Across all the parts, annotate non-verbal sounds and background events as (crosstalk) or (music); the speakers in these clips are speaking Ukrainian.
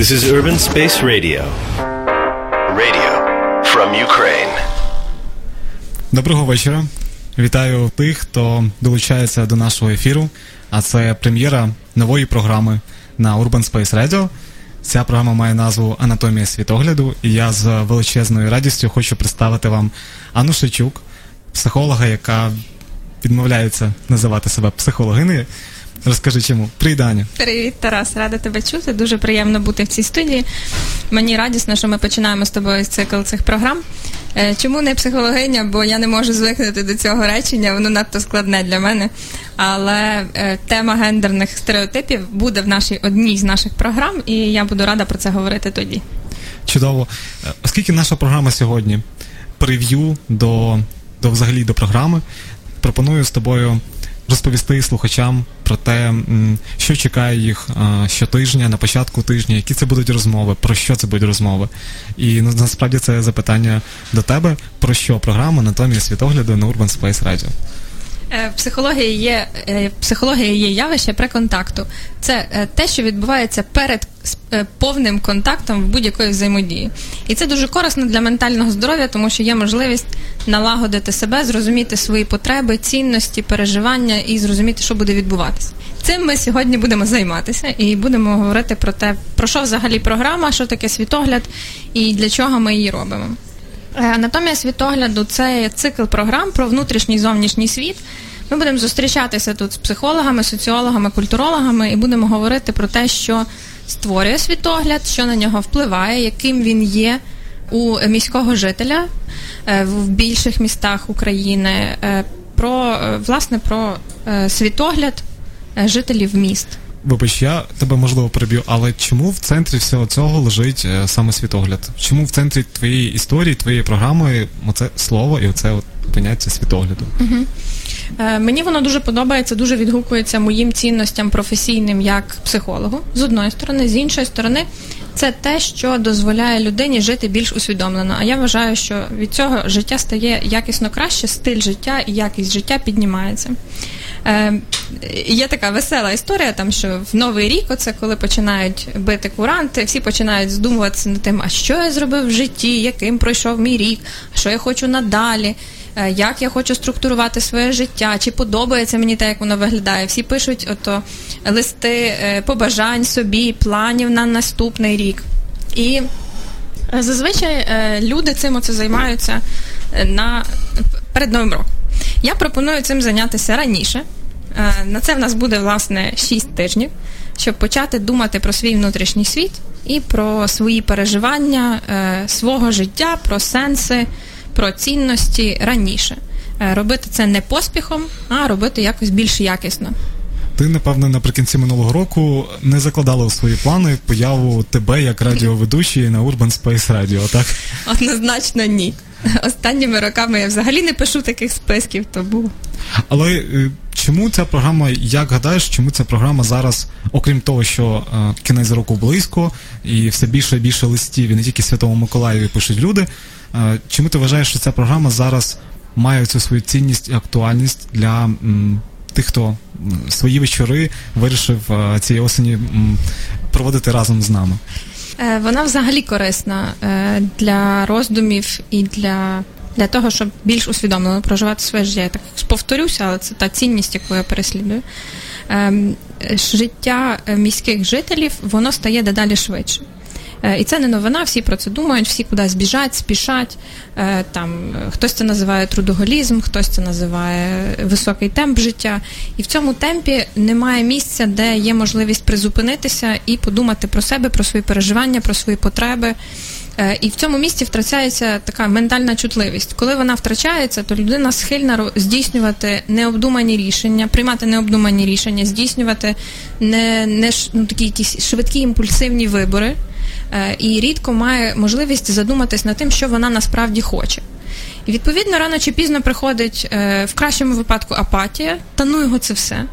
This is Urban Space Radio. Radio from Ukraine. Доброго вечора. Вітаю тих, хто долучається до нашого ефіру. А це прем'єра нової програми на Urban Space Radio. Ця програма має назву Анатомія світогляду, і я з величезною радістю хочу представити вам Анну Шичук, психолога, яка відмовляється називати себе психологинею. Розкажи чому. Привіт, Аня. Привіт, Тарас, рада тебе чути. Дуже приємно бути в цій студії. Мені радісно, що ми починаємо з тобою цикл цих програм. Е, чому не психологиня? Бо я не можу звикнути до цього речення, воно надто складне для мене. Але е, тема гендерних стереотипів буде в нашій одній з наших програм, і я буду рада про це говорити тоді. Чудово. Е, Оскільки наша програма сьогодні прев'ю до, до взагалі до програми, пропоную з тобою розповісти слухачам про те, що чекає їх щотижня, на початку тижня, які це будуть розмови, про що це будуть розмови. І ну, насправді це запитання до тебе, про що програма Анатомія світогляду на Urban Space Radio. Е, Психологія є е, психологія є явище преконтакту. Це е, те, що відбувається перед повним контактом в будь-якої взаємодії. І це дуже корисно для ментального здоров'я, тому що є можливість налагодити себе, зрозуміти свої потреби, цінності, переживання і зрозуміти, що буде відбуватися. Цим ми сьогодні будемо займатися і будемо говорити про те, про що взагалі програма, що таке світогляд і для чого ми її робимо. Е, Анатомія світогляду це цикл програм про внутрішній і зовнішній світ. Ми будемо зустрічатися тут з психологами, соціологами, культурологами і будемо говорити про те, що створює світогляд, що на нього впливає, яким він є у міського жителя е, в більших містах України. е, Про е, власне про е, світогляд е, жителів міст. Вибач, я тебе можливо переб'ю, але чому в центрі всього цього лежить е, саме світогляд? Чому в центрі твоєї історії, твоєї програми оце слово і оце от поняття світогляду? Е, Мені воно дуже подобається, дуже відгукується моїм цінностям професійним як психологу з одної сторони, з іншої сторони, це те, що дозволяє людині жити більш усвідомлено. А я вважаю, що від цього життя стає якісно краще, стиль життя і якість життя піднімається. Е, є така весела історія, там що в новий рік, оце коли починають бити куранти, всі починають здумуватися над тим, а що я зробив в житті, яким пройшов мій рік, що я хочу надалі. е, Як я хочу структурувати своє життя, чи подобається мені те, як воно виглядає? Всі пишуть ото листи е, побажань собі, планів на наступний рік. І е, зазвичай люди цим оце займаються на перед новим роком. Я пропоную цим зайнятися раніше. Е, На це в нас буде власне 6 тижнів, щоб почати думати про свій внутрішній світ і про свої переживання е, свого життя, про сенси, про цінності раніше. Е, Робити це не поспіхом, а робити якось більш якісно. Ти, напевно, наприкінці минулого року не закладала у свої плани появу тебе як радіоведучої на Urban Space Radio, так? Однозначно ні. (laughs) Останніми роками я взагалі не пишу таких списків, тому Але е, чому ця програма, як гадаєш, чому ця програма зараз, окрім того, що е, кінець року близько, і все більше і більше листів, і не тільки Святому Миколаєві пишуть люди. е, чому ти вважаєш, що ця програма зараз має цю свою цінність і актуальність для м, тих, хто свої вечори вирішив е, цієї осені м, проводити разом з нами? Е, Вона взагалі корисна е, для роздумів і для, для того, щоб більш усвідомлено проживати своє життя. Я так повторюся, але це та цінність, яку я переслідую. Ем, е, Життя міських жителів воно стає дедалі швидше. Е, І це не новина, всі про це думають, всі кудись біжать, спішать. Е, Там е, хтось це називає трудоголізм, хтось це називає високий темп життя. І в цьому темпі немає місця, де є можливість призупинитися і подумати про себе, про свої переживання, про свої потреби. І в цьому місці втрачається така ментальна чутливість. Коли вона втрачається, то людина схильна здійснювати необдумані рішення, приймати необдумані рішення, здійснювати не, не ну, такі якісь швидкі імпульсивні вибори, і рідко має можливість задуматись над тим, що вона насправді хоче. І відповідно рано чи пізно приходить е, в кращому випадку апатія, та ну його це все.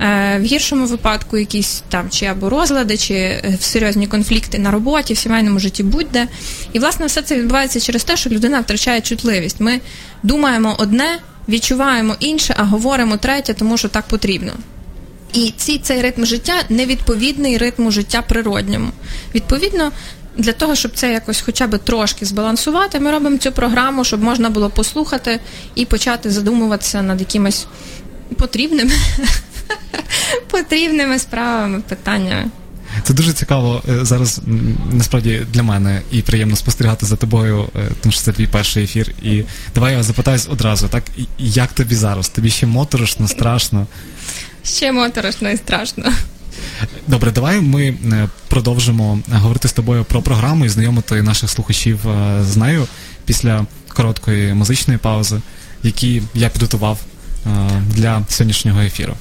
Е, В гіршому випадку якісь там чи або розлади, чи е, серйозні конфлікти на роботі, в сімейному житті будь-де. І власне все це відбувається через те, що людина втрачає чутливість. Ми думаємо одне, відчуваємо інше, а говоримо третє, тому що так потрібно. І ці, цей ритм життя невідповідний ритму життя природньому. Відповідно, для того, щоб це якось хоча б трошки збалансувати, ми робимо цю програму, щоб можна було послухати і почати задумуватися над якимись потрібними, (laughs) потрібними справами, питаннями. Це дуже цікаво е, зараз насправді для мене і приємно спостерігати за тобою, е, тому що це твій перший ефір. І давай я запитаюсь одразу, так як тобі зараз? Тобі ще моторошно, страшно? Ще моторошно і страшно. Добре, давай ми е, продовжимо говорити з тобою про програму і знайомити наших слухачів з нею після короткої музичної паузи, які я підготував для сьогоднішнього ефіру.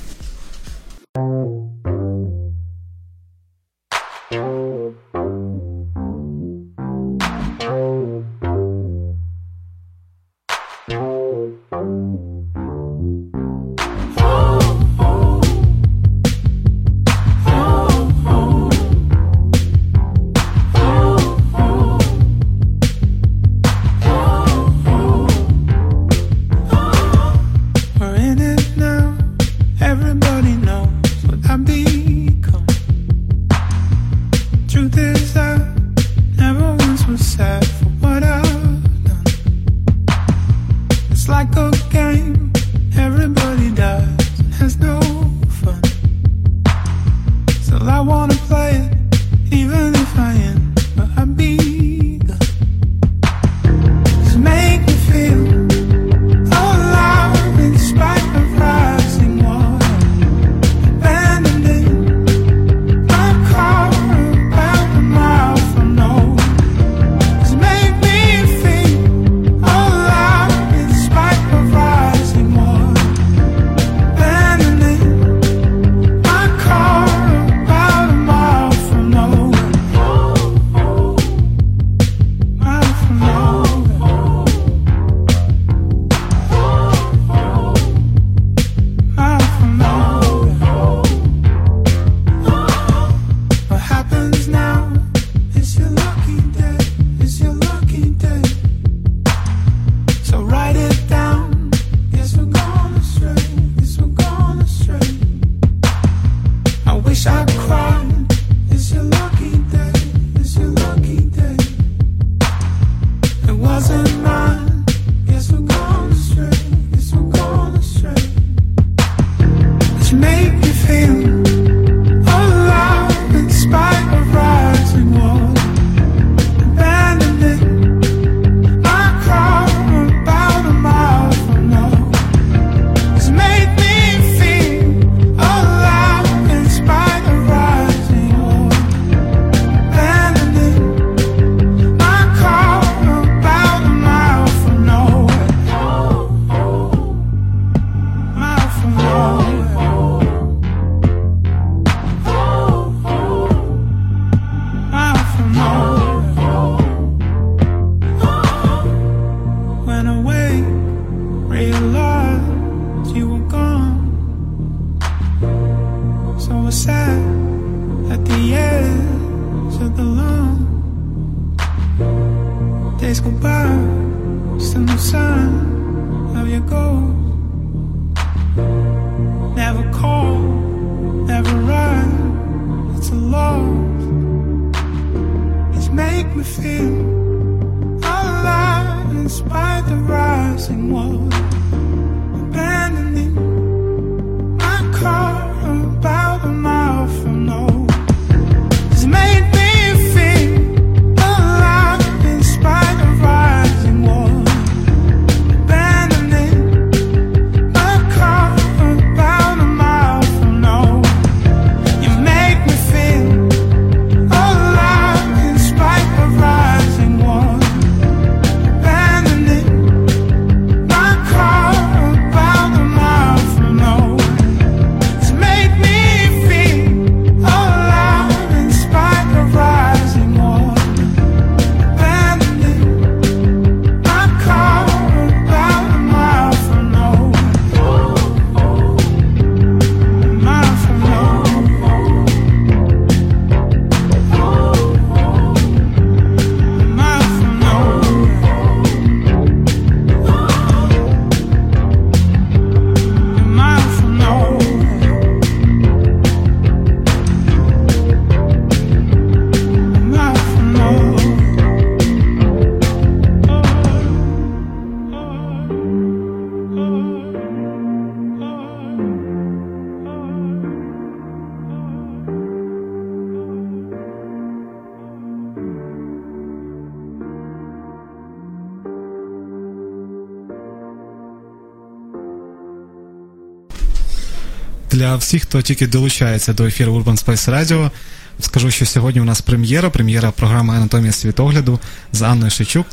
Всіх, хто тільки долучається до ефіру Urban Space Radio, скажу, що сьогодні у нас прем'єра, прем'єра програми Анатомія світогляду з Анною Шичук.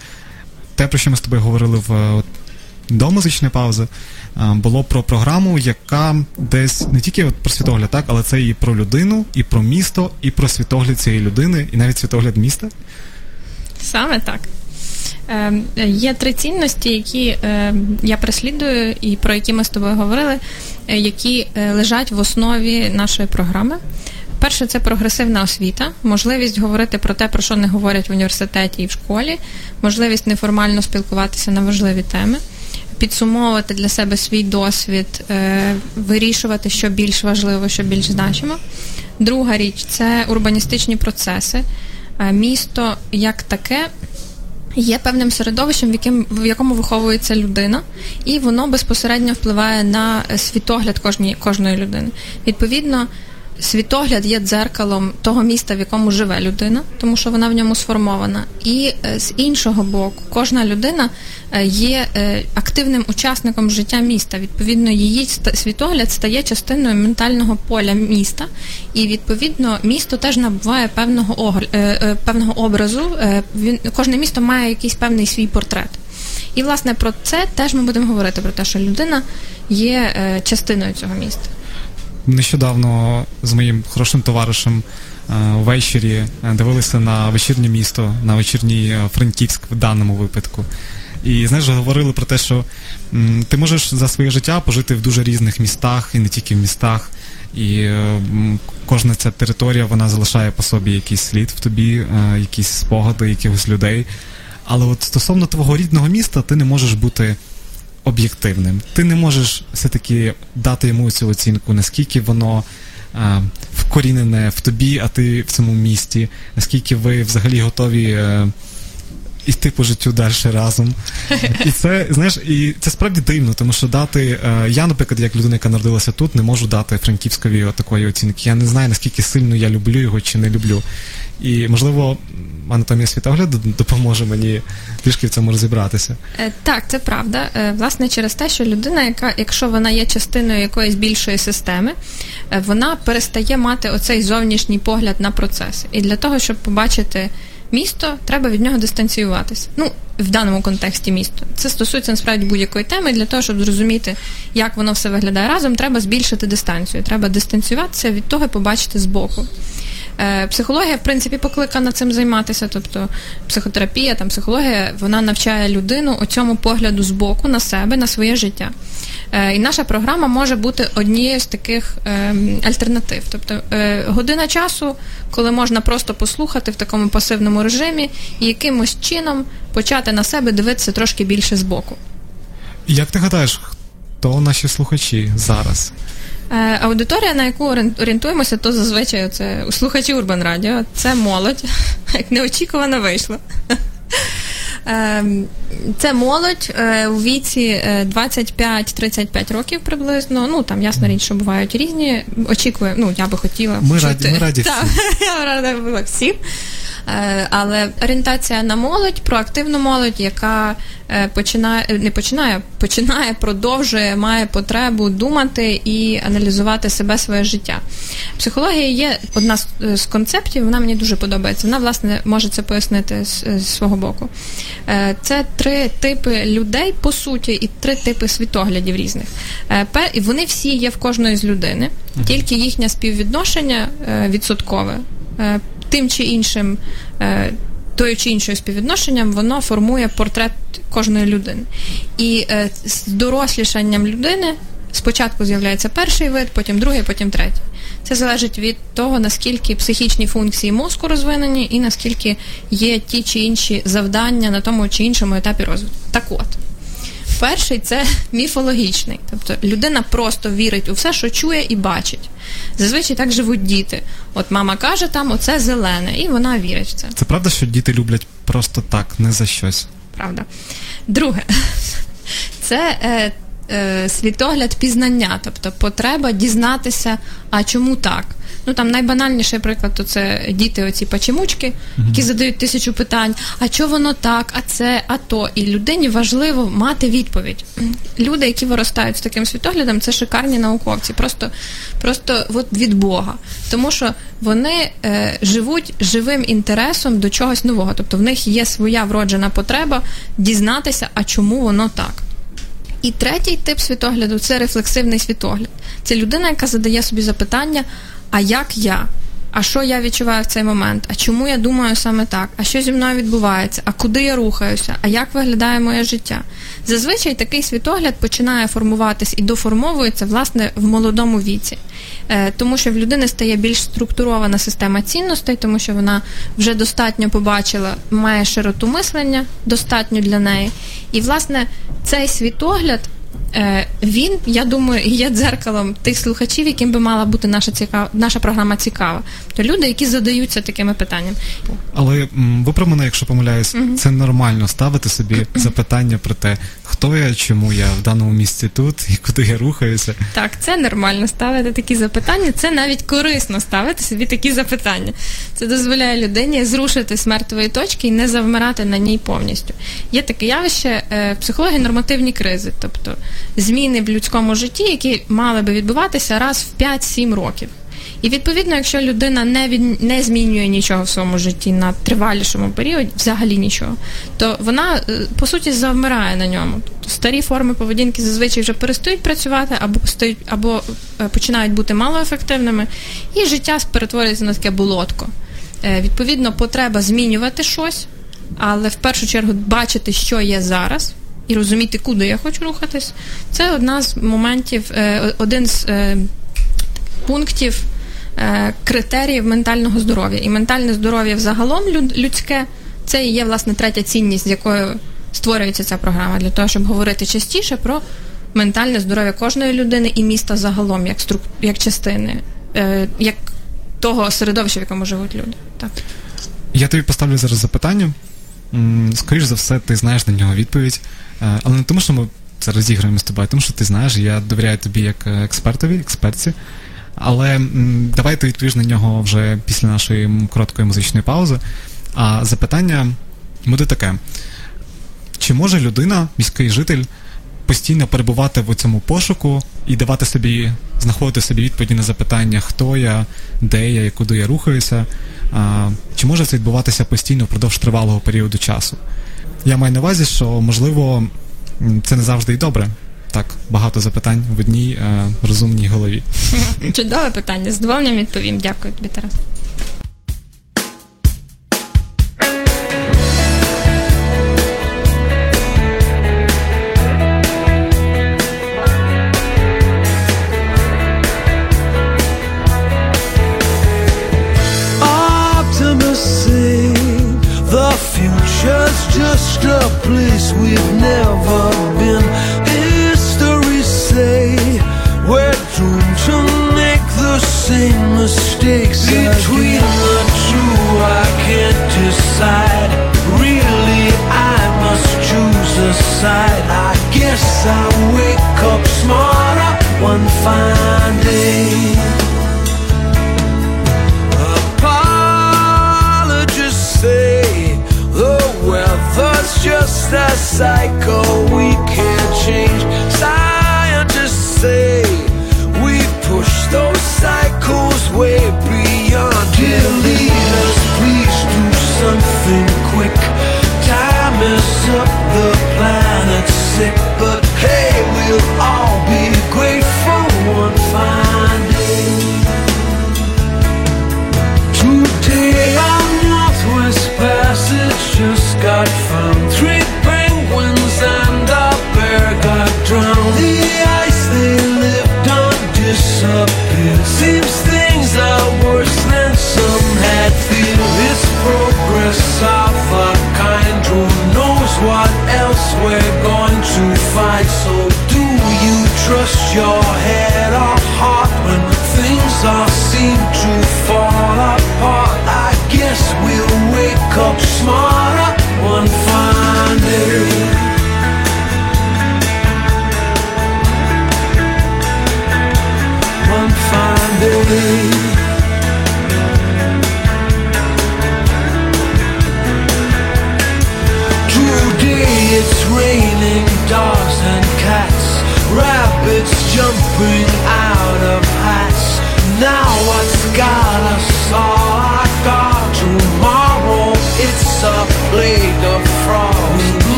Те, про що ми з тобою говорили в от, до музичної паузи, було про програму, яка десь не тільки от про світогляд, так, але це і про людину, і про місто, і про світогляд цієї людини, і навіть світогляд міста. Саме так. Е, Є три цінності, які е, я переслідую, і про які ми з тобою говорили, е, які е, лежать в основі нашої програми. Перше, це прогресивна освіта, можливість говорити про те, про що не говорять в університеті і в школі, можливість неформально спілкуватися на важливі теми, підсумовувати для себе свій досвід, е, вирішувати, що більш важливо, що більш значимо. Друга річ це урбаністичні процеси. Місто як таке є певним середовищем, в яким в якому виховується людина, і воно безпосередньо впливає на світогляд кожні, кожної людини. Відповідно. Світогляд є дзеркалом того міста, в якому живе людина, тому що вона в ньому сформована. І е, з іншого боку, кожна людина е, є е, активним учасником життя міста. Відповідно, її світогляд стає частиною ментального поля міста, і відповідно місто теж набуває певного певного образу. Кожне місто має якийсь певний свій портрет. І власне про це теж ми будемо говорити про те, що людина є частиною цього міста нещодавно з моїм хорошим товаришем е, ввечері е, дивилися на вечірнє місто, на вечірній е, Франківськ в даному випадку. І знаєш, говорили про те, що м, ти можеш за своє життя пожити в дуже різних містах і не тільки в містах. І м, кожна ця територія вона залишає по собі якийсь слід в тобі, е, якісь спогади якихось людей. Але от стосовно твого рідного міста, ти не можеш бути об'єктивним. Ти не можеш все-таки дати йому цю оцінку, наскільки воно а, вкорінене в тобі, а ти в цьому місті, наскільки ви взагалі готові. А, е, Іти по життю далі разом. І це, знаєш, і це справді дивно, тому що дати. Е, я, наприклад, як людина, яка народилася тут, не можу дати Франківськові такої оцінки. Я не знаю, наскільки сильно я люблю його чи не люблю. І, можливо, анатомія світогляду допоможе мені трішки в цьому розібратися. Е, так, це правда. Е, власне, через те, що людина, яка, якщо вона є частиною якоїсь більшої системи, вона перестає мати оцей зовнішній погляд на процес. І для того, щоб побачити. Місто треба від нього дистанціюватися. Ну, в даному контексті місто. Це стосується насправді будь-якої теми. Для того, щоб зрозуміти, як воно все виглядає разом, треба збільшити дистанцію. Треба дистанціюватися від того і побачити збоку. Е, психологія, в принципі, покликана цим займатися, тобто психотерапія, там психологія, вона навчає людину у цьому погляду з боку на себе, на своє життя. Е, і наша програма може бути однією з таких е, альтернатив. Тобто година часу, коли можна просто послухати в такому пасивному режимі і якимось чином почати на себе дивитися трошки більше збоку. Як ти гадаєш, хто наші слухачі зараз? Е, аудиторія, на яку орієнтуємося, то зазвичай це слухачі Урбан Радіо. Це молодь, (laughs) як неочікувано вийшло. (laughs) Ем, це молодь е, у віці 25-35 е, років приблизно. Ну там ясна річ, що бувають різні. Очікує, ну я би хотіла. Ми раді, ми раді (laughs) всім. Я рада була всім. Е, але орієнтація на молодь, проактивну молодь, яка е, починає не починає, починає, продовжує, має потребу думати і аналізувати себе своє життя. Психологія є одна з концептів, вона мені дуже подобається. Вона, власне, може це пояснити з свого боку. Е, це три типи людей, по суті, і три типи світоглядів різних. І вони всі є в кожної з людини, тільки їхнє співвідношення відсоткове тим чи іншим, е, тою чи іншою співвідношенням, воно формує портрет кожної людини. І е, з дорослішанням людини спочатку з'являється перший вид, потім другий, потім третій. Це залежить від того, наскільки психічні функції мозку розвинені, і наскільки є ті чи інші завдання на тому чи іншому етапі розвитку. Так от. Перший це міфологічний, тобто людина просто вірить у все, що чує і бачить. Зазвичай так живуть діти. От мама каже, там оце зелене, і вона вірить в це. Це правда, що діти люблять просто так, не за щось. Правда. Друге, це е, е, світогляд пізнання, тобто потреба дізнатися, а чому так? Ну там найбанальніший приклад, то це діти, оці пачемучки, які задають тисячу питань: а що воно так, а це, а то. І людині важливо мати відповідь. Люди, які виростають з таким світоглядом, це шикарні науковці, просто просто от від Бога. Тому що вони е, живуть живим інтересом до чогось нового. Тобто в них є своя вроджена потреба дізнатися, а чому воно так. І третій тип світогляду це рефлексивний світогляд. Це людина, яка задає собі запитання, а як я? А що я відчуваю в цей момент? А чому я думаю саме так? А що зі мною відбувається? А куди я рухаюся? А як виглядає моє життя? Зазвичай такий світогляд починає формуватись і доформовується власне в молодому віці, е, тому що в людини стає більш структурована система цінностей, тому що вона вже достатньо побачила, має широту мислення, достатньо для неї. І власне цей світогляд він, я думаю, є дзеркалом тих слухачів, яким би мала бути наша цікава, наша програма цікава. То люди, які задаються такими питаннями. Але виправ мене, якщо помиляюсь, угу. це нормально ставити собі запитання про те, хто я, чому я в даному місці тут і куди я рухаюся. Так, це нормально ставити такі запитання. Це навіть корисно ставити собі такі запитання. Це дозволяє людині зрушити з мертвої точки і не завмирати на ній повністю. Є таке явище е, психології нормативні кризи, тобто зміни в людському житті, які мали би відбуватися раз в 5-7 років. І відповідно, якщо людина не від не змінює нічого в своєму житті на тривалішому періоді, взагалі нічого, то вона е, по суті завмирає на ньому. Тобто старі форми поведінки зазвичай вже перестають працювати, або стають, або е, починають бути малоефективними, і життя перетворюється на таке болотко. Е, відповідно, потреба змінювати щось, але в першу чергу бачити, що є зараз і розуміти, куди я хочу рухатись, це одна з моментів, е, один з е, пунктів е, критеріїв ментального здоров'я. І ментальне здоров'я взагалом людське це і є власне третя цінність, з якою створюється ця програма, для того, щоб говорити частіше про ментальне здоров'я кожної людини і міста загалом, як струк... як частини, як того середовища, в якому живуть люди. Так. Я тобі поставлю зараз запитання. Скоріше за все, ти знаєш на нього відповідь. Е, але не тому, що ми це розіграємо з тобою, а тому що ти знаєш, я довіряю тобі як е, експертові, експертці. Але давай ти відповіш на нього вже після нашої короткої музичної паузи. А запитання буде таке: чи може людина, міський житель, постійно перебувати в цьому пошуку і давати собі, знаходити собі відповіді на запитання, хто я, де я і куди я рухаюся? А, Чи може це відбуватися постійно впродовж тривалого періоду часу? Я маю на увазі, що можливо це не завжди і добре. Так, багато запитань в одній е, розумній голові. (laughs) Чудове питання. З задоволенням відповім. Дякую тобі, Тарас. We've never been. History say we're doomed to make the same mistakes between the two. I can't decide. Really, I must choose a side. I guess I wake up smarter one fine day. Just a cycle we can't change. Scientists say we push those cycles way beyond. Dear leaders, please do something quick. Time is up, the planet's sick, but hey, we'll all be grateful one fine day. Today our Northwest Passage just got found.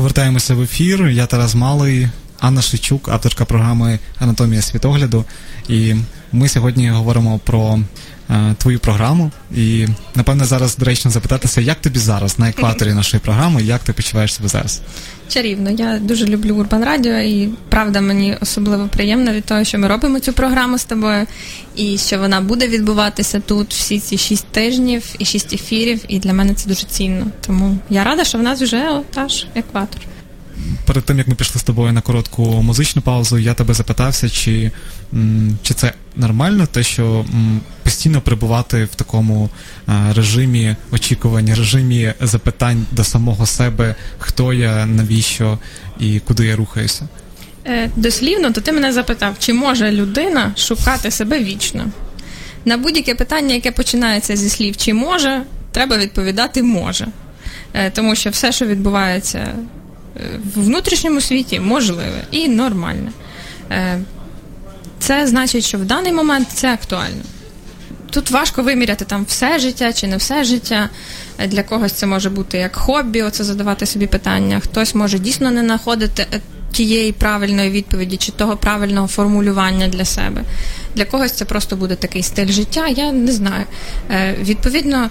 Повертаємося в ефір. Я Тарас Малий, Анна Шичук, авторка програми Анатомія світогляду. І ми сьогодні говоримо про е, твою програму. І напевне зараз доречно запитатися, як тобі зараз на екваторі нашої програми, як ти почуваєш себе зараз? Чарівно, я дуже люблю Урбан Радіо, і правда мені особливо приємно від того, що ми робимо цю програму з тобою, і що вона буде відбуватися тут всі ці шість тижнів і шість ефірів. І для мене це дуже цінно. Тому я рада, що в нас вже от аж екватор. Перед тим як ми пішли з тобою на коротку музичну паузу, я тебе запитався, чи, чи це нормально, те, що постійно перебувати в такому режимі очікування, режимі запитань до самого себе, хто я, навіщо і куди я рухаюся. Е, дослівно, то ти мене запитав, чи може людина шукати себе вічно? На будь-яке питання, яке починається зі слів чи може, треба відповідати може. Е, тому що все, що відбувається в внутрішньому світі, можливе і нормальне. Е, це значить, що в даний момент це актуально. Тут важко виміряти там все життя чи не все життя. Е, Для когось це може бути як хобі, оце задавати собі питання. Хтось може дійсно не знаходити е, тієї правильної відповіді чи того правильного формулювання для себе. Для когось це просто буде такий стиль життя. Я не знаю. Відповідно,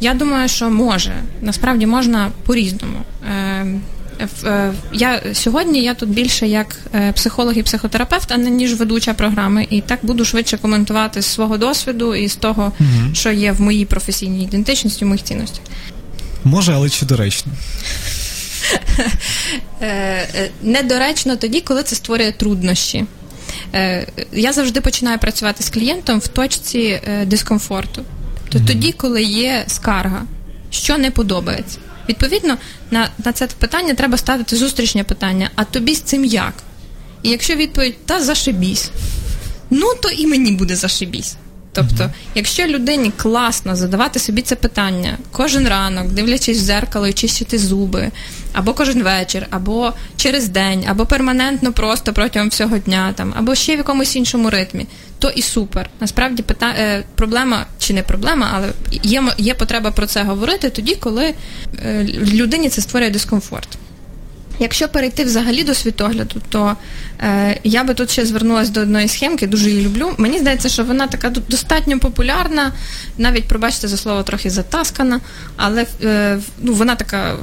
я думаю, що може. Насправді можна по-різному. Я сьогодні я тут більше як е, психолог і психотерапевт, а не ніж ведуча програми, і так буду швидше коментувати з свого досвіду і з того, що є в моїй професійній ідентичності, в моїх цінностях. Може, але чи доречно? (laughs) Е, е, Недоречно тоді, коли це створює труднощі. Е, Я завжди починаю працювати з клієнтом в точці е, дискомфорту. То тоді, коли є скарга, що не подобається. Відповідно, на, на це питання треба ставити зустрічне питання: а тобі з цим як? І якщо відповідь та зашибісь, ну то і мені буде зашибісь. Тобто, якщо людині класно задавати собі це питання кожен ранок, дивлячись в зеркало і чистити зуби, або кожен вечір, або через день, або перманентно просто протягом всього дня, там, або ще в якомусь іншому ритмі, то і супер. Насправді пита... е, проблема чи не проблема, але є, є потреба про це говорити тоді, коли е, людині це створює дискомфорт. Якщо перейти взагалі до світогляду, то е, я би тут ще звернулася до одної схемки, дуже її люблю. Мені здається, що вона така достатньо популярна, навіть пробачте за слово трохи затаскана, але е, ну, вона така е,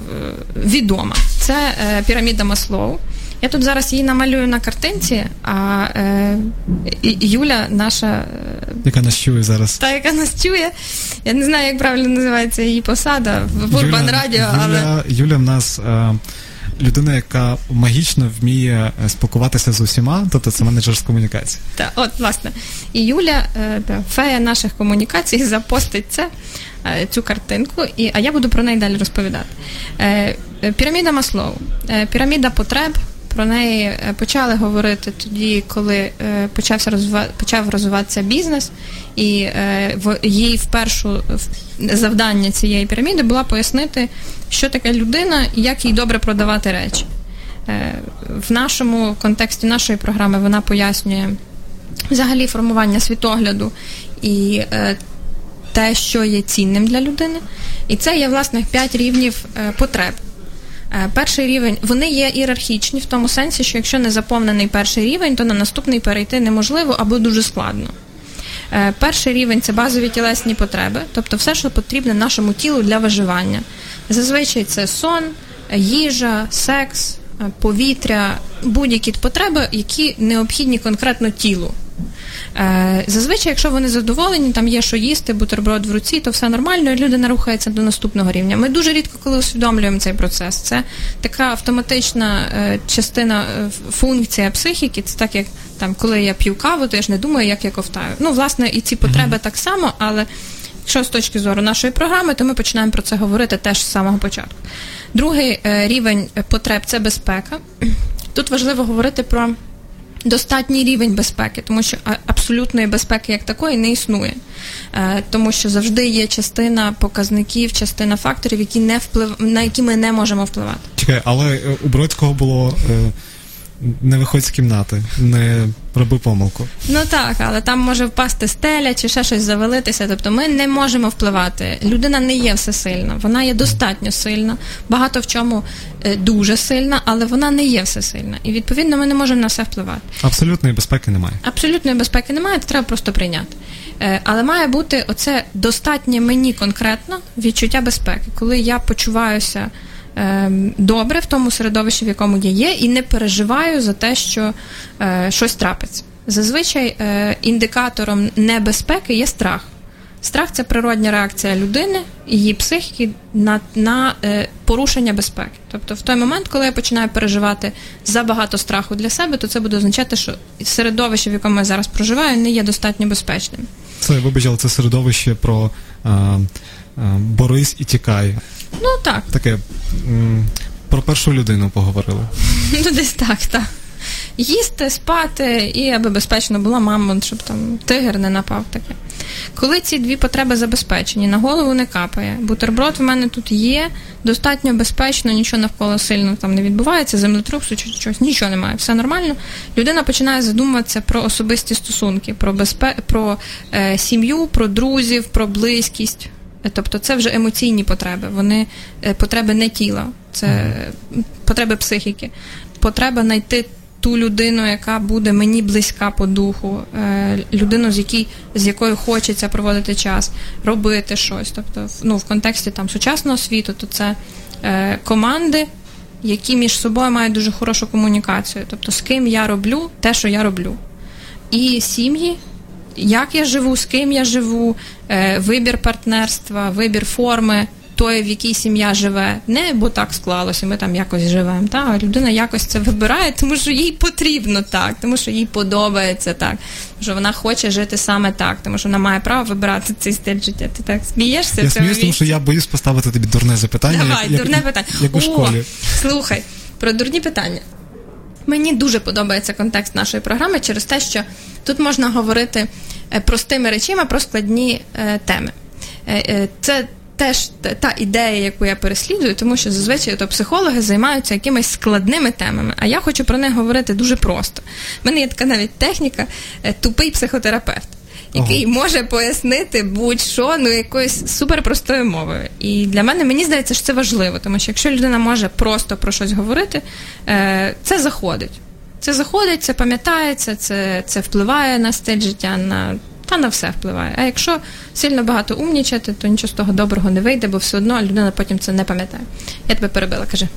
відома. Це е, піраміда Маслоу. Я тут зараз її намалюю на картинці, а е, Юля, наша е, Яка нас чує зараз? та, яка нас чує, я не знаю, як правильно називається її посада в Урбан Радіо, але. Юля, Юля в нас е, людина, яка магічно вміє е, спілкуватися з усіма, тобто це менеджер з комунікації. Так, от, власне. І Юля, е, фея наших комунікацій, (laughs) запостить це, е, цю картинку, і, а я буду про неї далі розповідати. Піраміда Маслоу, піраміда потреб. Про неї е, почали говорити тоді, коли е, почався розвива... почав розвиватися бізнес, і е, її впершу завдання цієї піраміди було пояснити, що таке людина і як їй добре продавати речі. Е, в нашому контексті нашої програми вона пояснює взагалі формування світогляду і е, те, що є цінним для людини. І це є власне п'ять рівнів е, потреб. Е, Перший рівень вони є ієрархічні в тому сенсі, що якщо не заповнений перший рівень, то на наступний перейти неможливо або дуже складно. Е, Перший рівень це базові тілесні потреби, тобто все, що потрібне нашому тілу для виживання. Зазвичай це сон, їжа, секс, е, повітря, будь-які потреби, які необхідні конкретно тілу. Е, Зазвичай, якщо вони задоволені, там є що їсти, бутерброд в руці, то все нормально, і людина рухається до наступного рівня. Ми дуже рідко коли усвідомлюємо цей процес. Це така автоматична е, частина е, функція психіки. Це так, як там, коли я п'ю каву, то я ж не думаю, як я ковтаю. Ну, власне, і ці потреби так само, але якщо з точки зору нашої програми, то ми починаємо про це говорити теж з самого початку. Другий рівень потреб це безпека. Тут важливо говорити про достатній рівень безпеки, тому що абсолютної безпеки як такої не існує. Е, тому що завжди є частина показників, частина факторів, які не вплив... на які ми не можемо впливати. Чекай, але е, у Бродського було е, не виходь з кімнати, не роби помилку. Ну так, але там може впасти стеля чи ще щось завалитися. Тобто ми не можемо впливати. Людина не є всесильна, вона є достатньо сильна, багато в чому е, дуже сильна, але вона не є всесильна. І відповідно ми не можемо на все впливати. Абсолютної безпеки немає. Абсолютної безпеки немає, це треба просто прийняти. Е, Але має бути оце достатнє мені конкретно відчуття безпеки, коли я почуваюся добре в тому середовищі, в якому я є, і не переживаю за те, що е, щось трапиться. Зазвичай е, індикатором небезпеки є страх. Страх це природня реакція людини, її психіки на, на е, порушення безпеки. Тобто, в той момент, коли я починаю переживати забагато страху для себе, то це буде означати, що середовище, в якому я зараз проживаю, не є достатньо безпечним. Це вибач, але це середовище про а, борись і тікай. Ну так, Таке про першу людину поговорили. (laughs) ну десь так, так. Їсти, спати, і аби безпечно була мама, щоб там тигр не напав таке. Коли ці дві потреби забезпечені, на голову не капає. Бутерброд в мене тут є, достатньо безпечно, нічого навколо сильно там не відбувається, землетрусу чи щось, нічого немає, все нормально. Людина починає задумуватися про особисті стосунки, про безпе... про е, сім'ю, про друзів, про близькість. Тобто це вже емоційні потреби, вони е, потреби не тіла, це потреби психіки. Потреба знайти ту людину, яка буде мені близька по духу, е, людину, з, якій, з якою хочеться проводити час, робити щось. Тобто, ну, в контексті там сучасного світу, то це е, команди, які між собою мають дуже хорошу комунікацію. Тобто, з ким я роблю те, що я роблю. І сім'ї, як я живу, з ким я живу, е, вибір партнерства, вибір форми тої, в якій сім'я живе. Не бо так склалося, ми там якось живемо. Та? Людина якось це вибирає, тому що їй потрібно так, тому що їй подобається так, що вона хоче жити саме так, тому що вона має право вибирати цей стиль життя. Ти так смієшся? Я сміюсь, тому що я боюсь поставити тобі дурне запитання. Давай, як, дурне як, питання. Як у О. Слухай, про дурні питання. Мені дуже подобається контекст нашої програми через те, що тут можна говорити е, простими речима про складні е, теми. Е, це теж та- ідея, яку я переслідую, тому що зазвичай то психологи займаються якимись складними темами, а я хочу про них говорити дуже просто. У мене є така навіть техніка тупий психотерапевт. Який може пояснити будь-що ну якоюсь суперпростою мовою. І для мене мені здається, що це важливо, тому що якщо людина може просто про щось говорити, е, це заходить. Це заходить, це пам'ятається, це, це впливає на стиль життя, на та на все впливає. А якщо сильно багато умнічати, то нічого з того доброго не вийде, бо все одно людина потім це не пам'ятає. Я тебе перебила, кажи.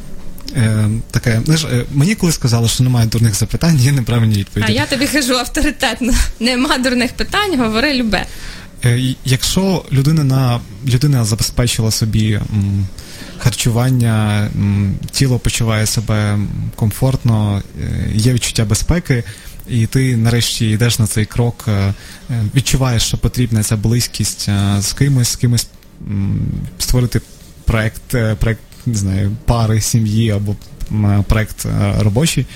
Е, таке, знаєш, е, мені коли сказали, що немає дурних запитань, є неправильні відповіді. А я тобі кажу авторитетно: нема дурних питань, говори любе. Е, Якщо людина на людина забезпечила собі м, харчування, м, тіло почуває себе комфортно, е, є відчуття безпеки, і ти нарешті йдеш на цей крок, е, е, відчуваєш, що потрібна ця близькість е, з кимось, з кимось створити проект, проект не знаю, пари, сім'ї або проект е, робочий.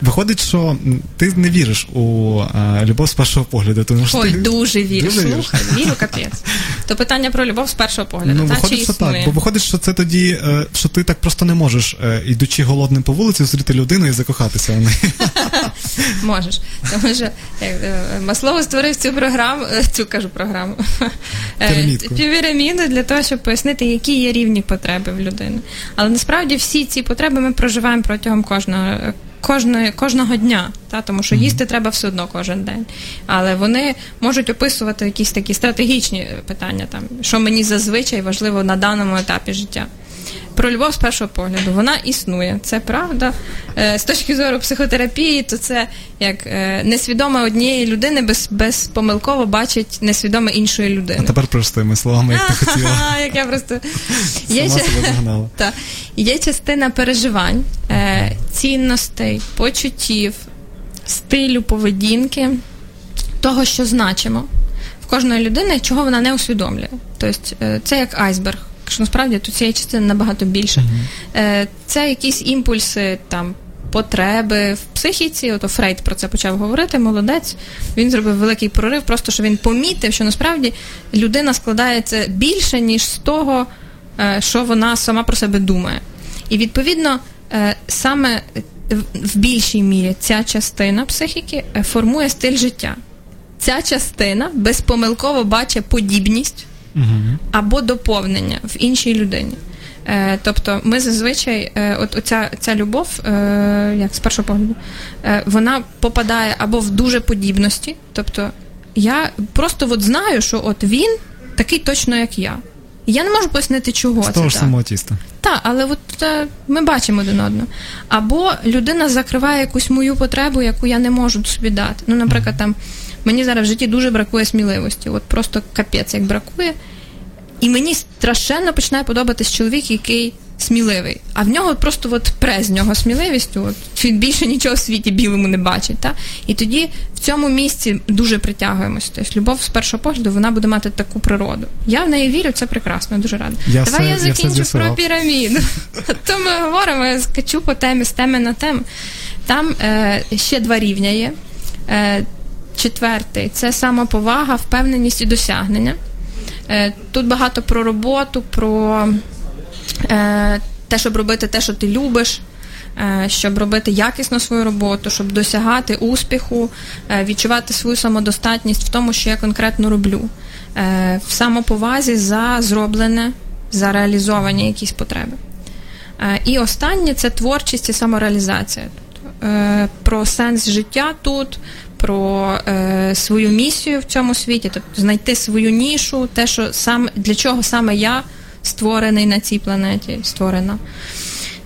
Виходить, що ти не віриш у е, любов з першого погляду, тому що Ой, ти дуже вірю. Дуже? Слухай, вірю капець. То питання про любов з першого погляду. Ну, та, виходить, чи що існує? так. Бо виходить, що це тоді, е, що ти так просто не можеш, е, ідучи голодним по вулиці, зустріти людину і закохатися в неї. (laughs) Можеш. Тому що Маслоу створив цю програму, цю кажу програму. (laughs) Піраміду для того, щоб пояснити, які є рівні потреби в людини. Але насправді всі ці потреби ми проживаємо протягом кожного. Кожної, кожного дня, та, тому що їсти треба все одно кожен день. Але вони можуть описувати якісь такі стратегічні питання, там, що мені зазвичай важливо на даному етапі життя. Про любов з першого погляду. Вона існує, це правда. Е, З точки зору психотерапії, то це як е, несвідома однієї людини без, безпомилково бачить несвідоме іншої людини. А тепер простими словами, як ти хотіла. (laughs) Як я просто ще- (laughs) Та. Є частина переживань, е, цінностей, почуттів, стилю поведінки, того, що значимо в кожної людини, чого вона не усвідомлює. Тобто це як айсберг. Що насправді тут цієї частини набагато більше. Е, Це якісь імпульси там. Потреби в психіці, ото Фрейд про це почав говорити, молодець. Він зробив великий прорив, просто що він помітив, що насправді людина складається більше, ніж з того, е, що вона сама про себе думає. І відповідно, е, саме в- більшій мірі ця частина психіки формує стиль життя. Ця частина безпомилково бачить подібність або доповнення в іншій людині. Е, тобто, ми зазвичай, е, от оця ця любов, е, як з першого погляду, е, вона попадає або в дуже подібності. Тобто, я просто от знаю, що от він такий точно, як я. Я не можу пояснити, чого З це того ж так. самого тіста. Так, але от е, ми бачимо один одного. Або людина закриває якусь мою потребу, яку я не можу собі дати. Ну, наприклад, там мені зараз в житті дуже бракує сміливості. От просто капець як бракує. І мені страшенно починає подобатись чоловік, який сміливий. А в нього просто от пре з нього сміливістю. От він більше нічого в світі білому не бачить. Та? І тоді в цьому місці дуже притягуємося. Тобто любов з першого погляду вона буде мати таку природу. Я в неї вірю, це прекрасно, дуже рада. Я Давай все- я я все закінчу про піраміду. (laughs) То ми говоримо, я скачу по темі з теми на тему. Там е, ще два рівня є. Е, четвертий це самоповага, впевненість і досягнення. Е, тут багато про роботу, про е, те, щоб робити те, що ти любиш. е, Щоб робити якісно свою роботу, щоб досягати успіху, відчувати свою самодостатність в тому, що я конкретно роблю, в самоповазі за зроблене, за реалізовані якісь потреби. І останнє це творчість і самореалізація. Про сенс життя тут, про е, свою місію в цьому світі, тобто знайти свою нішу, те, що сам для чого саме я створений на цій планеті, створена.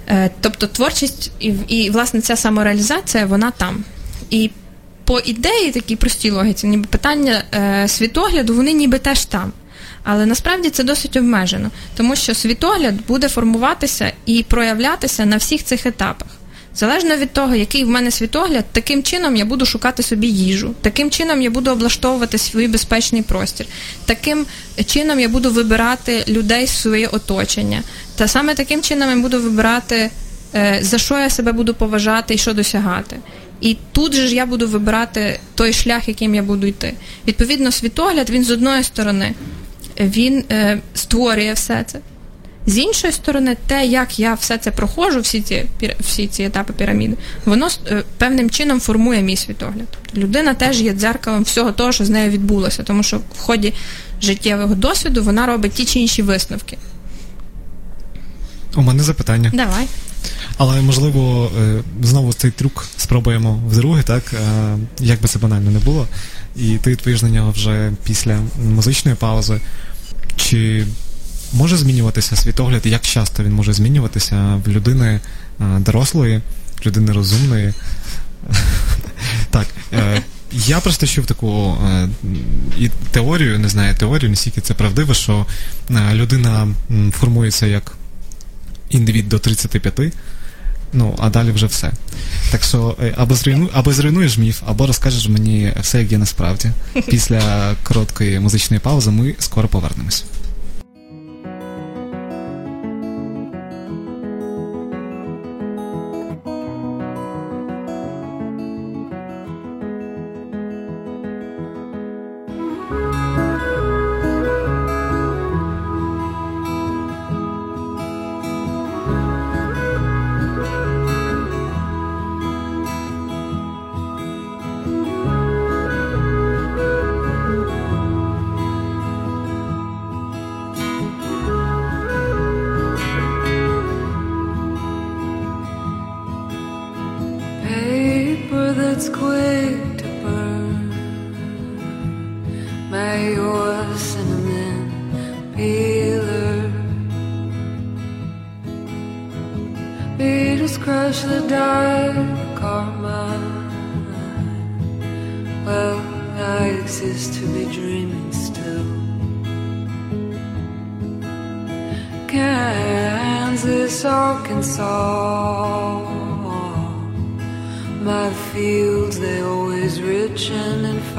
Е, Тобто творчість і, і власне ця самореалізація, вона там. І по ідеї, такій простій логіці, ніби питання е, світогляду, вони ніби теж там. Але насправді це досить обмежено, тому що світогляд буде формуватися і проявлятися на всіх цих етапах. Залежно від того, який в мене світогляд, таким чином я буду шукати собі їжу, таким чином я буду облаштовувати свій безпечний простір, таким чином я буду вибирати людей з своє оточення. Та саме таким чином я буду вибирати, е, за що я себе буду поважати і що досягати. І тут же ж я буду вибирати той шлях, яким я буду йти. Відповідно, світогляд він з одної сторони він е, створює все це. З іншої сторони, те, як я все це проходжу, всі ці всі ці етапи піраміди, воно е, певним чином формує мій світогляд. Тобто людина теж є дзеркалом всього того, що з нею відбулося, тому що в ході життєвого досвіду вона робить ті чи інші висновки. У мене запитання. Давай. Але можливо, е, знову цей трюк спробуємо вдруге, так? Е, Як би це банально не було. І ти відповіш на нього вже після музичної паузи. Чи може змінюватися світогляд, як часто він може змінюватися в людини е, дорослої, людини розумної? (laughs) Так. е, Я просто чув таку е, і теорію, не знаю теорію, наскільки це правдиво, що людина формується як індивід до 35, ну, а далі вже все. Так що або, зруйну, або зруйнуєш міф, або розкажеш мені все, як є насправді. (laughs) Після короткої музичної паузи ми скоро повернемось.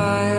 Fire.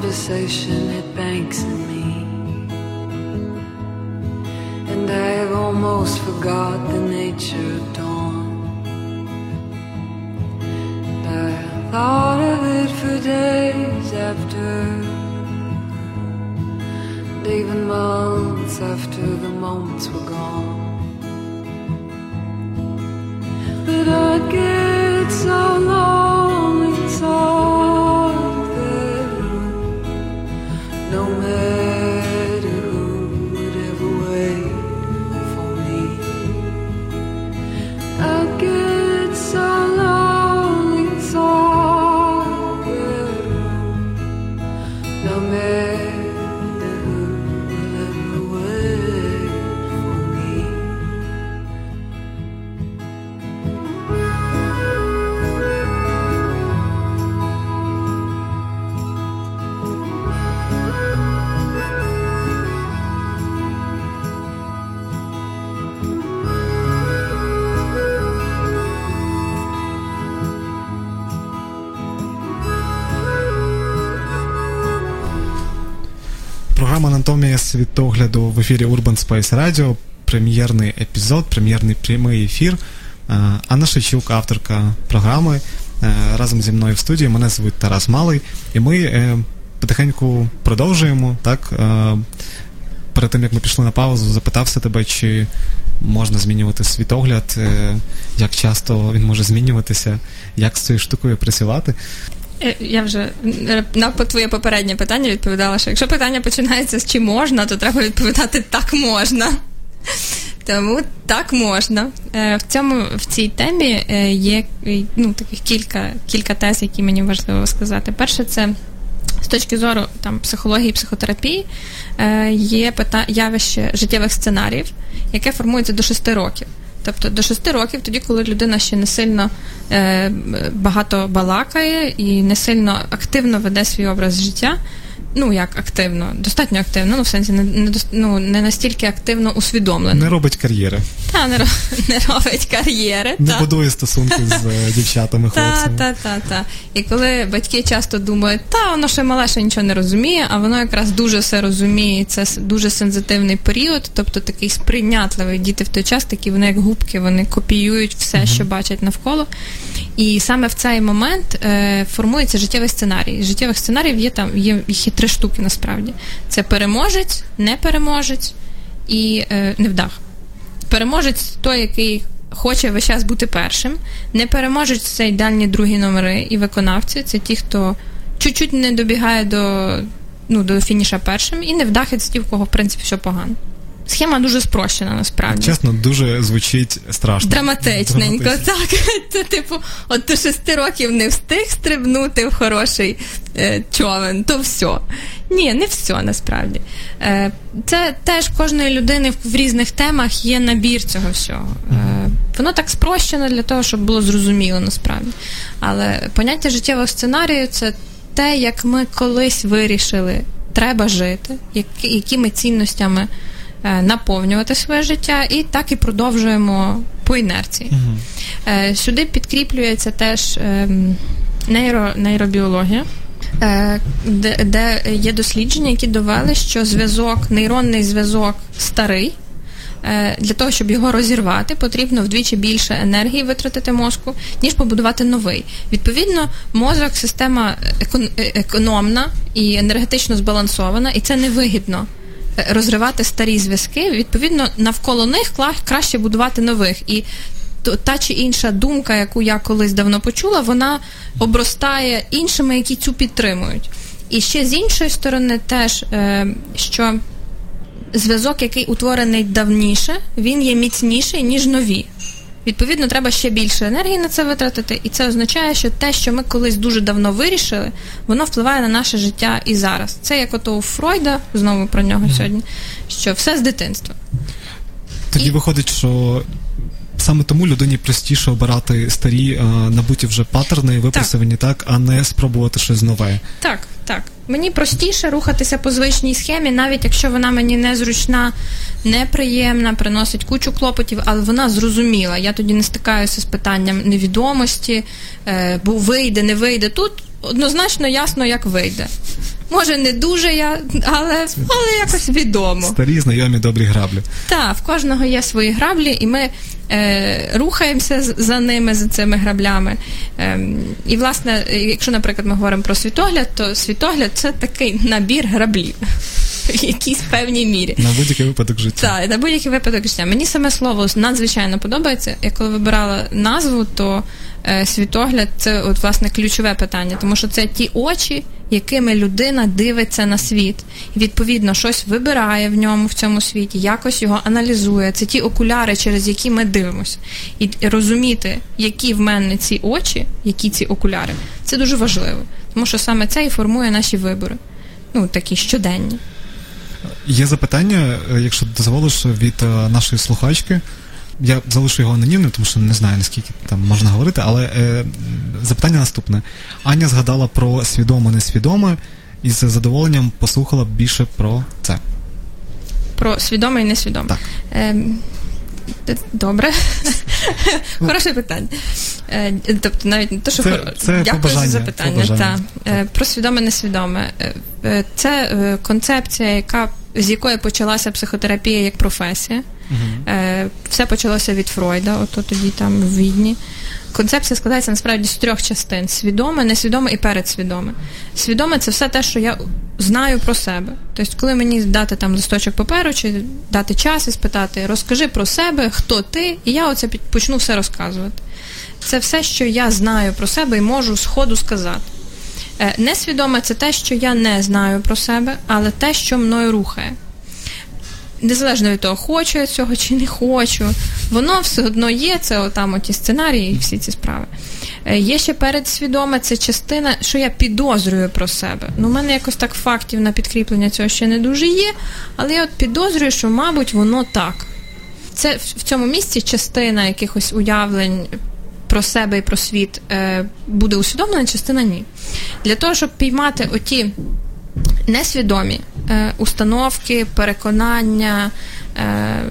Conversation it banks in me, and I have almost forgot the nature of dawn. And I thought of it for days after, and even months after the moments were gone. But I'd get so lonely Анатомія світогляду в ефірі Urban Space Radio, прем'єрний епізод, прем'єрний прямий ефір. Е, Анна Шевчук, авторка програми, е, разом зі мною в студії. Мене звуть Тарас Малий, і ми е, потихеньку продовжуємо. Так, перед тим як ми пішли на паузу, запитався тебе, чи можна змінювати світогляд, як часто він може змінюватися, як з цією штукою працювати. Е, Я вже е, на твоє попереднє питання відповідала, що якщо питання починається з чи можна, то треба відповідати так можна. Тому так можна. Е, В цьому в цій темі є ну, таких кілька, кілька тез, які мені важливо сказати. Перше, це з точки зору там психології, психотерапії є пита- явище життєвих сценаріїв, яке формується до 6 років. Тобто до 6 років, тоді, коли людина ще не сильно е, багато балакає і не сильно активно веде свій образ життя. Ну, як активно, достатньо активно, ну в сенсі не, не, ну, не настільки активно усвідомлено. Не робить кар'єри, Та не, (laughs) не робить кар'єри. не та. будує стосунки з е, (laughs) дівчатами, Та, хлопцями. та, та, та. І коли батьки часто думають, та воно ще мале, ще нічого не розуміє, а воно якраз дуже все розуміє, це дуже сензитивний період, тобто такий сприйнятливий. Діти в той час такі вони як губки, вони копіюють все, що бачать навколо. І саме в цей момент е, формується життєвий сценарій. Життєвих сценаріїв є там, є їх є три штуки насправді: це переможець, не переможець і е, невдах. переможець той, який хоче весь час бути першим. Не переможець це ідеальні другі номери і виконавці. Це ті, хто чуть-чуть не добігає до, ну, до фініша першим, і невдахи це ті, в кого в принципі все погано. Схема дуже спрощена насправді. Чесно, дуже звучить страшно. Драматичненько, Драматично. так. (laughs) Це типу, от до шести років не встиг стрибнути в хороший е, човен, то все. Ні, не все насправді. Е, це теж кожної людини в, в різних темах є набір цього всього. Е, воно так спрощено для того, щоб було зрозуміло насправді. Але поняття життєвого сценарію це те, як ми колись вирішили, треба жити, які, якими цінностями наповнювати своє життя, і так і продовжуємо по інерції. Е, Сюди підкріплюється теж ем, нейро, нейробіологія. е, Де, де є дослідження, які довели, що зв'язок, нейронний зв'язок старий. Е, Для того, щоб його розірвати, потрібно вдвічі більше енергії витратити мозку, ніж побудувати новий. Відповідно, мозок система е, економна і енергетично збалансована, і це невигідно е, розривати старі зв'язки. Відповідно, навколо них краще будувати нових. І та чи інша думка, яку я колись давно почула, вона обростає іншими, які цю підтримують. І ще з іншої сторони, теж е, що зв'язок, який утворений давніше, він є міцніший, ніж нові. Відповідно, треба ще більше енергії на це витратити, і це означає, що те, що ми колись дуже давно вирішили, воно впливає на наше життя і зараз. Це як ото у Фройда, знову про нього сьогодні, що все з дитинства. Тоді І- виходить, що саме тому людині простіше обирати старі е, набуті вже паттерни, випрацьовані так. а не спробувати щось нове. Так, так. Мені простіше рухатися по звичній схемі, навіть якщо вона мені незручна, неприємна, приносить кучу клопотів, але вона зрозуміла. Я тоді не стикаюся з питанням невідомості, е, бо вийде, не вийде. Тут однозначно ясно, як вийде. Може, не дуже я, але, але якось відомо. Старі, знайомі, добрі граблі. Так, в кожного є свої граблі, і ми е, рухаємося за ними, за цими граблями. Е, і, власне, якщо, наприклад, ми говоримо про світогляд, то світогляд це такий набір граблів (laughs) в якійсь певній мірі. На будь-який випадок життя. Так, на будь-який випадок життя. Мені саме слово надзвичайно подобається. Я коли вибирала назву, то е, світогляд це от власне ключове питання, тому що це ті очі, якими людина дивиться на світ. І відповідно щось вибирає в ньому в цьому світі, якось його аналізує. Це ті окуляри, через які ми дивимося. І розуміти, які в мене ці очі, які ці окуляри, це дуже важливо. Тому що саме це і формує наші вибори. Ну, такі щоденні. Є запитання, е, якщо дозволиш, від е, нашої слухачки. Я залишу його анонімним, тому що не знаю, наскільки там можна говорити, але е, запитання наступне. Аня згадала про свідоме-несвідоме і з задоволенням послухала більше про це. Про свідоме і несвідоме. Так. Д- Добре. (laughs) Хороше питання. Е, Тобто, навіть не те, що Це- це дякую побажання, за запитання. Та. Е, Про свідоме несвідоме. Е, Це концепція, яка з якої почалася психотерапія як професія. Угу. Все почалося від Фройда, ото тоді там в Відні. Концепція складається насправді з трьох частин: свідоме, несвідоме і передсвідоме. Свідоме це все те, що я знаю про себе. Тобто, коли мені дати там листочок паперу чи дати час і спитати, розкажи про себе, хто ти, і я оце почну все розказувати. Це все, що я знаю про себе і можу сходу сказати. Е, Несвідоме це те, що я не знаю про себе, але те, що мною рухає незалежно від того, хочу я цього чи не хочу, воно все одно є. Це отам оті сценарії і всі ці справи. Е, Є ще передсвідоме, це частина, що я підозрюю про себе. Ну, у мене якось так фактів на підкріплення цього ще не дуже є, але я от підозрюю, що, мабуть, воно так. Це в цьому місці частина якихось уявлень про себе і про світ е, буде усвідомлена, частина ні. Для того, щоб піймати оті несвідомі е, установки, переконання, е,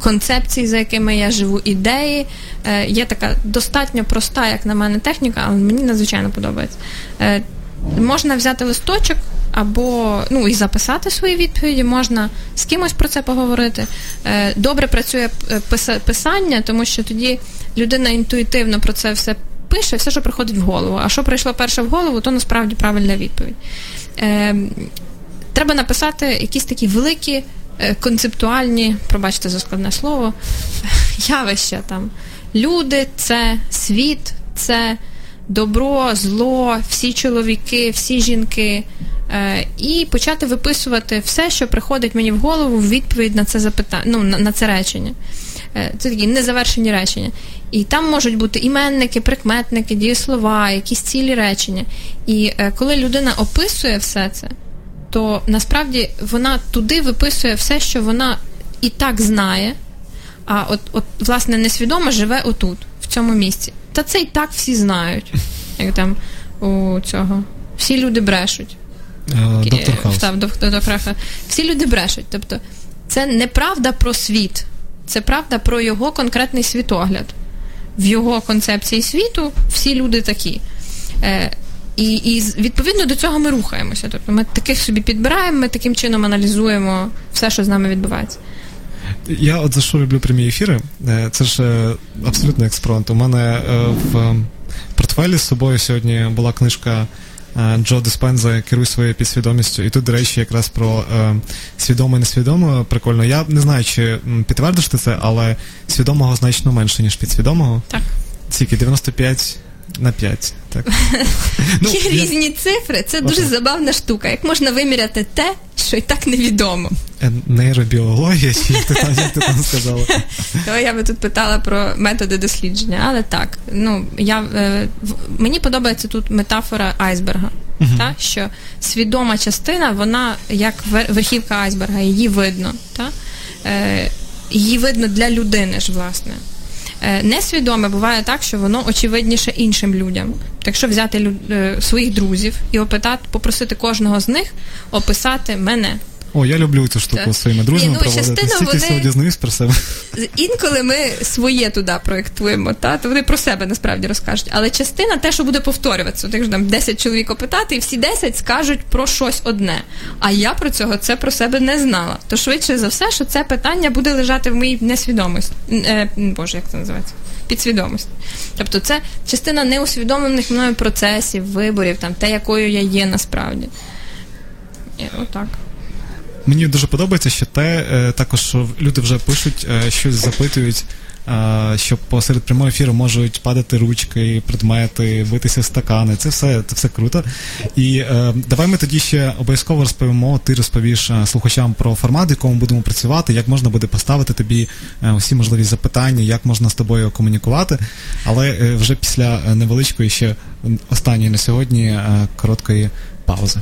концепції, за якими я живу, ідеї. Е, є така достатньо проста, як на мене, техніка, але мені надзвичайно подобається. Е, можна взяти листочок. Або ну і записати свої відповіді, можна з кимось про це поговорити. Е, Добре працює е, писання, тому що тоді людина інтуїтивно про це все пише, все, що приходить в голову. А що прийшло перше в голову, то насправді правильна відповідь. Е, Треба написати якісь такі великі е, концептуальні, пробачте за складне слово, (laughs) явища там. Люди це світ, це добро, зло, всі чоловіки, всі жінки. Е, і почати виписувати все, що приходить мені в голову в відповідь на це запитання, ну, на, це речення. Е, Це такі незавершені речення. І там можуть бути іменники, прикметники, дієслова, якісь цілі речення. І е, коли людина описує все це, то насправді вона туди виписує все, що вона і так знає, а от, от власне несвідомо живе отут, в цьому місці. Та це і так всі знають. Як там у цього. Всі люди брешуть. Е, Доктор Е, доктор Хаус. Всі люди брешуть. Тобто, це не правда про світ, це правда про його конкретний світогляд. В його концепції світу всі люди такі. Е, і, і відповідно до цього ми рухаємося. Тобто ми таких собі підбираємо, ми таким чином аналізуємо все, що з нами відбувається. Я от за що люблю прямі ефіри. Е, Це ж е, абсолютно експромт. У мене е, в портфелі з собою сьогодні була книжка Джо Диспенза Керуй своєю підсвідомістю. І тут, до речі, якраз про е, свідоме і несвідоме прикольно. Я не знаю, чи підтвердиш ти це, але свідомого значно менше, ніж підсвідомого. Так. Скільки? 95 на 5. Так. (laughs) Ну, Є я- різні цифри, це дуже забавна штука. Як можна виміряти те, що і так невідомо. Е, Нейробіологія, чи як ти там, як ти там сказала? (laughs) То я би тут питала про методи дослідження, але так. Ну я е, в- мені подобається тут метафора айсберга. Та, що свідома частина, вона як вер- верхівка айсберга, її видно. Та? Е, її видно для людини ж, власне. Е, Несвідоме буває так, що воно очевидніше іншим людям. Так що взяти лю- е, своїх друзів і опитати, попросити кожного з них описати мене. О, я люблю цю штуку Так. своїми друзями Ні, ну, проводити. Стільки вони- дізнаюсь про себе. Інколи ми своє туди проєктуємо, та то вони про себе насправді розкажуть. Але частина те, що буде повторюватися. От якщо там 10 чоловік опитати, і всі 10 скажуть про щось одне. А я про цього це про себе не знала. То швидше за все, що це питання буде лежати в моїй несвідомості. Е, Боже, як це називається? Підсвідомості. Тобто, це частина неусвідомлених мною процесів, виборів, там те, якою я є насправді. Отак. Мені дуже подобається, що те е, також що люди вже пишуть, е, щось запитують, е, що посеред прямого ефіру можуть падати ручки, предмети, битися стакани. Це все, це все круто. І давай ми тоді ще обов'язково розповімо. Ти розповіш слухачам про формат, в якому будемо працювати, як можна буде поставити тобі усі можливі запитання, як можна з тобою комунікувати. Але вже після невеличкої ще останньої на сьогодні короткої паузи.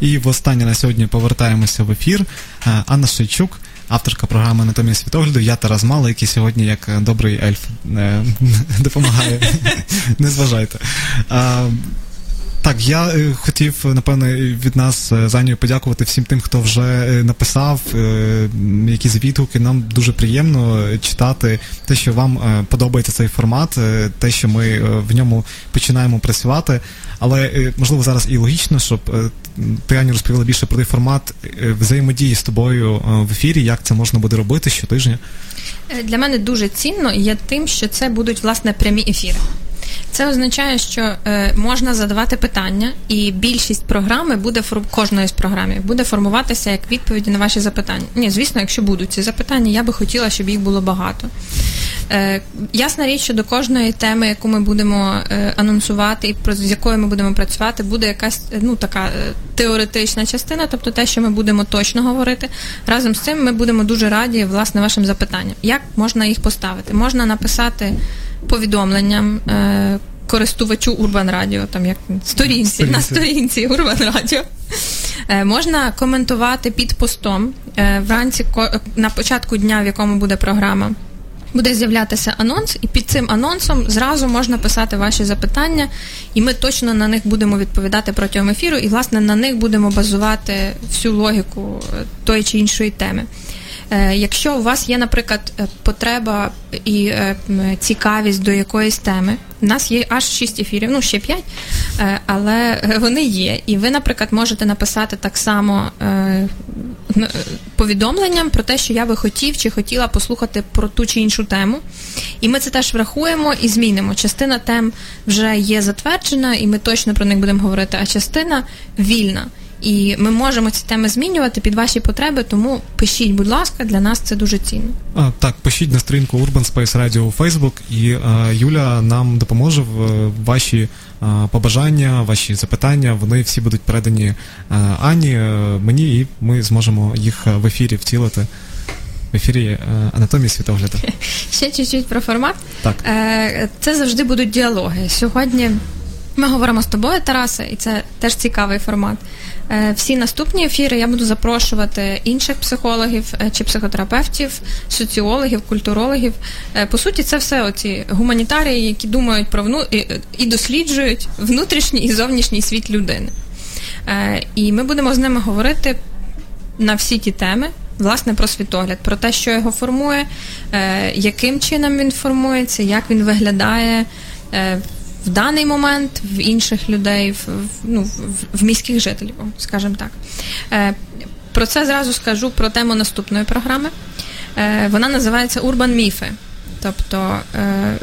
І востаннє на сьогодні повертаємося в ефір. Е, Анна Шейчук, авторка програми Анатомія світогляду. Я Тарас Мало, який сьогодні, як е, добрий ельф, е, (laughs) допомагає. Не зважайте. Так, я хотів, напевне, від нас е, з подякувати всім тим, хто вже написав якісь відгуки. Нам дуже приємно читати те, що вам подобається цей формат, те, що ми в ньому починаємо працювати. Але можливо зараз і логічно, щоб ти Аню розповіла більше про той формат е, взаємодії з тобою е, в ефірі, як це можна буде робити щотижня. Е, Для мене дуже цінно є тим, що це будуть власне прямі ефіри. Це означає, що е, можна задавати питання, і більшість програми буде кожної з програмів буде формуватися як відповіді на ваші запитання. Ні, звісно, якщо будуть ці запитання, я би хотіла, щоб їх було багато. Е, ясна річ, що до кожної теми, яку ми будемо е, анонсувати і про з якою ми будемо працювати, буде якась ну така е, теоретична частина, тобто те, що ми будемо точно говорити. Разом з цим ми будемо дуже раді власне вашим запитанням. Як можна їх поставити? Можна написати повідомленням. Е, Користувачу Урбан Радіо, там як сторінці, на сторінці Урбан Радіо. Е, можна коментувати під постом е, вранці ко- на початку дня, в якому буде програма. Буде з'являтися анонс, і під цим анонсом зразу можна писати ваші запитання, і ми точно на них будемо відповідати протягом ефіру, і власне на них будемо базувати всю логіку е, тої чи іншої теми. Е, Якщо у вас є, наприклад, е, потреба і е, цікавість до якоїсь теми, у нас є аж 6 ефірів, ну ще 5, е, але вони є. І ви, наприклад, можете написати так само повідомленням про те, що я би хотів чи хотіла послухати про ту чи іншу тему. І ми це теж врахуємо і змінимо. Частина тем вже є затверджена, і ми точно про них будемо говорити, а частина вільна. І ми можемо ці теми змінювати під ваші потреби, тому пишіть, будь ласка, для нас це дуже цінно. А, так, пишіть на сторінку Urban Space Radio у Facebook, і е, Юля нам допоможе в е, ваші е, побажання, ваші запитання. Вони всі будуть передані е, Ані, мені, і ми зможемо їх в ефірі втілити. В ефірі анатомії світогляду. (laughs) Ще чуть-чуть про формат. Так. Це завжди будуть діалоги. Сьогодні ми говоримо з тобою, Тарасе, і це теж цікавий формат. Е, Всі наступні ефіри я буду запрошувати інших психологів е, чи психотерапевтів, соціологів, культурологів. Е, По суті, це все оці гуманітарії, які думають про вну і, досліджують внутрішній і зовнішній світ людини. І ми будемо з ними говорити на всі ті теми, власне, про світогляд, про те, що його формує, яким чином він формується, як він виглядає в даний момент в інших людей, в, ну, в, в міських жителів, скажімо так. Е, про це зразу скажу про тему наступної програми. Е, вона називається Урбан міфи. Тобто е,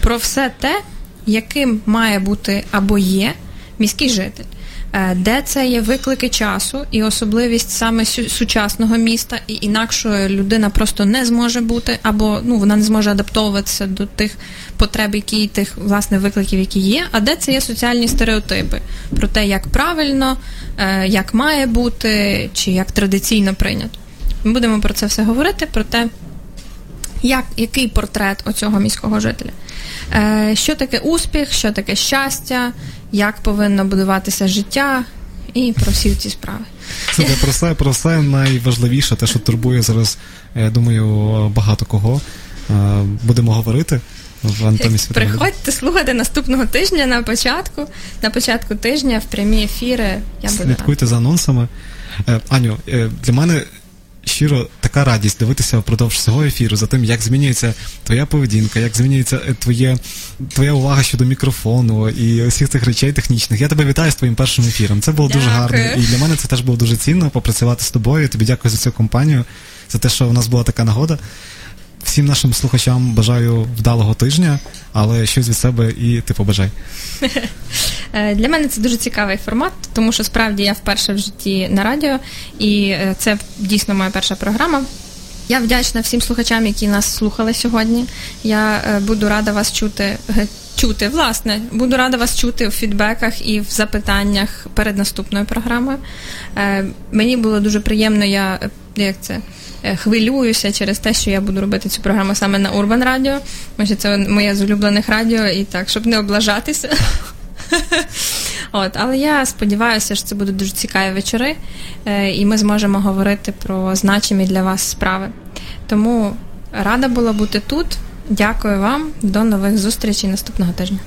про все те, яким має бути або є міський житель. Е, Де це є виклики часу і особливість саме сучасного міста, і інакше людина просто не зможе бути, або ну вона не зможе адаптовуватися до тих потреб, які тих власне викликів, які є. А де це є соціальні стереотипи про те, як правильно, е, як має бути, чи як традиційно прийнято. Ми будемо про це все говорити, про те, як, який портрет оцього міського жителя? Е, що таке успіх, що таке щастя, як повинно будуватися життя і про всі ці справи. Це де про все, про все найважливіше, те, що турбує зараз, я думаю, багато кого. Е, Будемо говорити в світогляду. Приходьте слухати наступного тижня на початку. На початку тижня в прямі ефіри. Я буду. Слідкуйте за анонсами. Е, Аню, е, для мене щиро така радість дивитися впродовж всього ефіру за тим, як змінюється твоя поведінка, як змінюється е, твоє, твоя увага щодо мікрофону і усіх цих речей технічних. Я тебе вітаю з твоїм першим ефіром. Це було дуже гарно. І для мене це теж було дуже цінно попрацювати з тобою. Тобі дякую за цю компанію, за те, що у нас була така нагода. Всім нашим слухачам бажаю вдалого тижня, але щось від себе і ти побажай. Е, Для мене це дуже цікавий формат, тому що справді я вперше в житті на радіо, і е, це дійсно моя перша програма. Я вдячна всім слухачам, які нас слухали сьогодні. Я е, буду рада вас чути. Чути, власне, буду рада вас чути в фідбеках і в запитаннях перед наступною програмою. Е, мені було дуже приємно, я як це хвилююся через те, що я буду робити цю програму саме на Урбан Радіо, що це моє з улюблених радіо, і так, щоб не облажатися. (laughs) От, але я сподіваюся, що це будуть дуже цікаві вечори, е, і ми зможемо говорити про значимі для вас справи. Тому рада була бути тут. Дякую вам. До нових зустрічей наступного тижня.